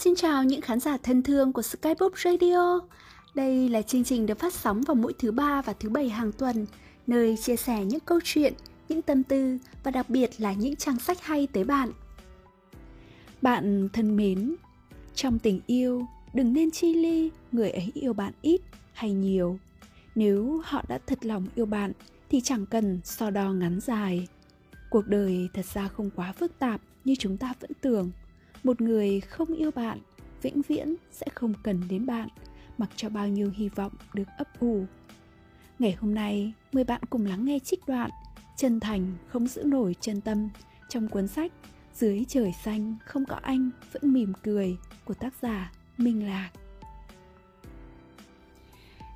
Xin chào những khán giả thân thương của Skybook Radio. Đây là chương trình được phát sóng vào mỗi thứ ba và thứ bảy hàng tuần, nơi chia sẻ những câu chuyện, những tâm tư và đặc biệt là những trang sách hay tới bạn. Bạn thân mến, trong tình yêu, đừng nên chi ly người ấy yêu bạn ít hay nhiều. Nếu họ đã thật lòng yêu bạn thì chẳng cần so đo ngắn dài. Cuộc đời thật ra không quá phức tạp như chúng ta vẫn tưởng một người không yêu bạn, vĩnh viễn sẽ không cần đến bạn, mặc cho bao nhiêu hy vọng được ấp ủ. Ngày hôm nay, mời bạn cùng lắng nghe trích đoạn chân thành không giữ nổi chân tâm trong cuốn sách dưới trời xanh không có anh vẫn mỉm cười của tác giả minh lạc.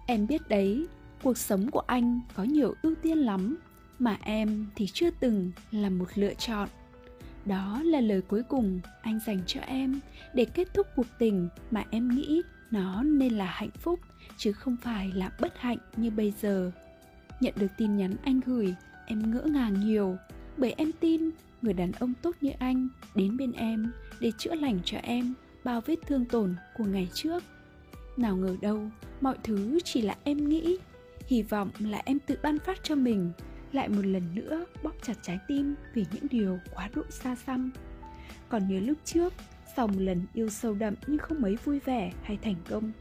Em biết đấy, cuộc sống của anh có nhiều ưu tiên lắm, mà em thì chưa từng là một lựa chọn đó là lời cuối cùng anh dành cho em để kết thúc cuộc tình mà em nghĩ nó nên là hạnh phúc, chứ không phải là bất hạnh như bây giờ. Nhận được tin nhắn anh gửi, em ngỡ ngàng nhiều, bởi em tin người đàn ông tốt như anh đến bên em để chữa lành cho em bao vết thương tổn của ngày trước. Nào ngờ đâu, mọi thứ chỉ là em nghĩ, hy vọng là em tự ban phát cho mình lại một lần nữa bóp chặt trái tim vì những điều quá độ xa xăm. Còn nhớ lúc trước, sau một lần yêu sâu đậm nhưng không mấy vui vẻ hay thành công,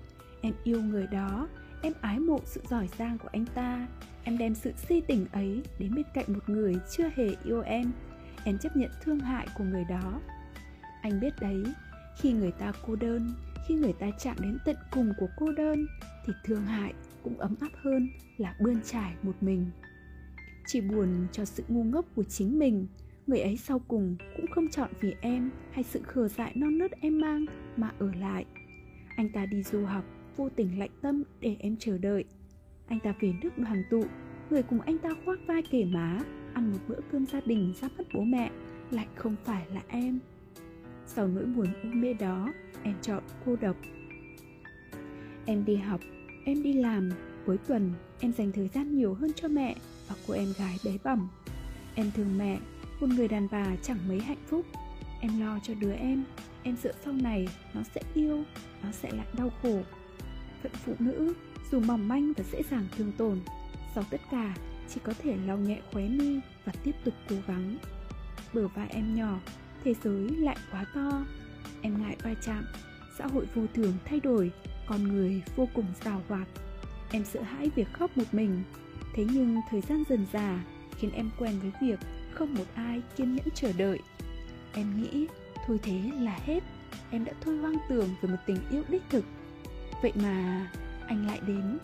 em yêu người đó, em ái mộ sự giỏi giang của anh ta, em đem sự si tình ấy đến bên cạnh một người chưa hề yêu em em chấp nhận thương hại của người đó. Anh biết đấy, khi người ta cô đơn, khi người ta chạm đến tận cùng của cô đơn, thì thương hại cũng ấm áp hơn là bươn trải một mình chỉ buồn cho sự ngu ngốc của chính mình. Người ấy sau cùng cũng không chọn vì em hay sự khờ dại non nớt em mang mà ở lại. Anh ta đi du học, vô tình lạnh tâm để em chờ đợi. Anh ta về nước đoàn tụ, người cùng anh ta khoác vai kể má, ăn một bữa cơm gia đình ra mắt bố mẹ, lại không phải là em. Sau nỗi buồn u mê đó, em chọn cô độc. Em đi học, em đi làm cuối tuần, em dành thời gian nhiều hơn cho mẹ và cô em gái bé bỏng. Em thương mẹ, một người đàn bà chẳng mấy hạnh phúc. Em lo cho đứa em em sợ sau này nó sẽ yêu, nó sẽ lại đau khổ. Phận phụ nữ, dù mỏng manh và dễ dàng thương tổn, sau tất cả, chỉ có thể lau nhẹ khóe mi và tiếp tục cố gắng. Bờ vai em nhỏ, thế giới lại quá to. Em ngại va chạm, xã hội vô thường thay đổi, con người vô cùng xào hoạt em sợ hãi việc khóc một mình. Thế nhưng thời gian dần dà, khiến em quen với việc không một ai kiên nhẫn chờ đợi. Em nghĩ, thôi thế là hết, em đã thôi hoang tưởng về một tình yêu đích thực. Vậy mà anh lại đến.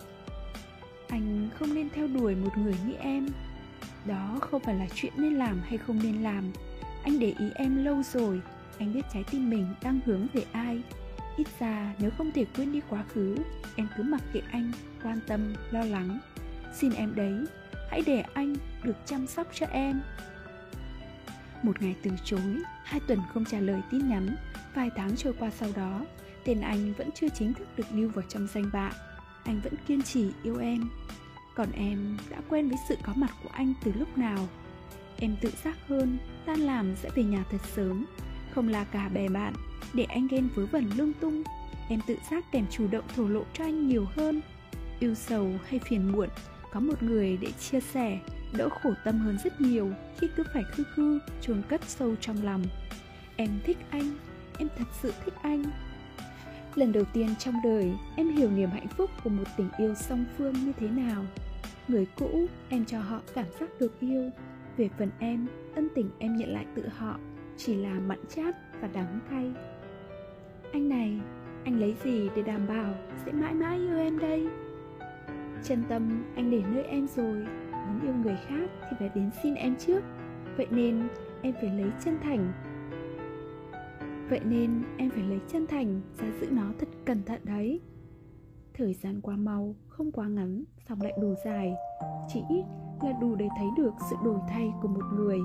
Anh không nên theo đuổi một người như em. Đó không phải là chuyện nên làm hay không nên làm. Anh để ý em lâu rồi, anh biết trái tim mình đang hướng về ai ít ra nếu không thể quên đi quá khứ, em cứ mặc kệ anh, quan tâm, lo lắng. Xin em đấy, hãy để anh được chăm sóc cho em. Một ngày từ chối, hai tuần không trả lời tin nhắn. Vài tháng trôi qua sau đó, tên anh vẫn chưa chính thức được lưu vào trong danh bạ. Anh vẫn kiên trì yêu em. Còn em đã quen với sự có mặt của anh từ lúc nào? Em tự giác hơn, tan làm sẽ về nhà thật sớm không là cả bè bạn, để anh ghen vớ vẩn lung tung. Em tự giác kèm chủ động thổ lộ cho anh nhiều hơn. Yêu sầu hay phiền muộn, có một người để chia sẻ, đỡ khổ tâm hơn rất nhiều khi cứ phải khư khư, chôn cất sâu trong lòng. Em thích anh, em thật sự thích anh. Lần đầu tiên trong đời, em hiểu niềm hạnh phúc của một tình yêu song phương như thế nào. Người cũ, em cho họ cảm giác được yêu. Về phần em, ân tình em nhận lại tự họ chỉ là mặn chát và đắng cay. Anh này, anh lấy gì để đảm bảo sẽ mãi mãi yêu em đây? Chân tâm anh để nơi em rồi, muốn yêu người khác thì phải đến xin em trước. Vậy nên em phải lấy chân thành. Vậy nên em phải lấy chân thành ra giữ nó thật cẩn thận đấy. Thời gian quá mau, không quá ngắn xong lại đủ dài. Chỉ ít là đủ để thấy được sự đổi thay của một người.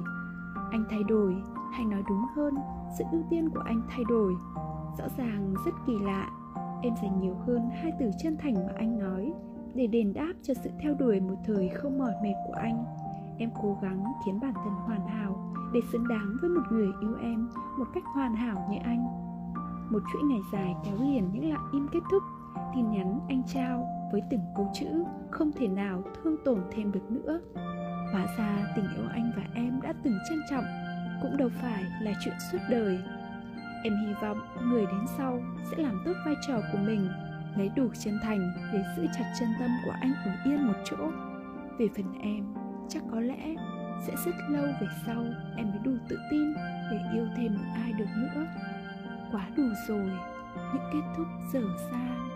Anh thay đổi hay nói đúng hơn, sự ưu tiên của anh thay đổi. Rõ ràng rất kỳ lạ, em dành nhiều hơn hai từ chân thành mà anh nói để đền đáp cho sự theo đuổi một thời không mỏi mệt của anh. Em cố gắng khiến bản thân hoàn hảo để xứng đáng với một người yêu em một cách hoàn hảo như anh. Một chuỗi ngày dài kéo liền những lặng im kết thúc, tin nhắn anh trao với từng câu chữ không thể nào thương tổn thêm được nữa. Hóa ra tình yêu anh và em đã từng trân trọng cũng đâu phải là chuyện suốt đời. Em hy vọng người đến sau sẽ làm tốt vai trò của mình, lấy đủ chân thành để giữ chặt chân tâm của anh ở yên một chỗ. Về phần em, chắc có lẽ sẽ rất lâu về sau em mới đủ tự tin để yêu thêm một ai được nữa. Quá đủ rồi, những kết thúc dở dang.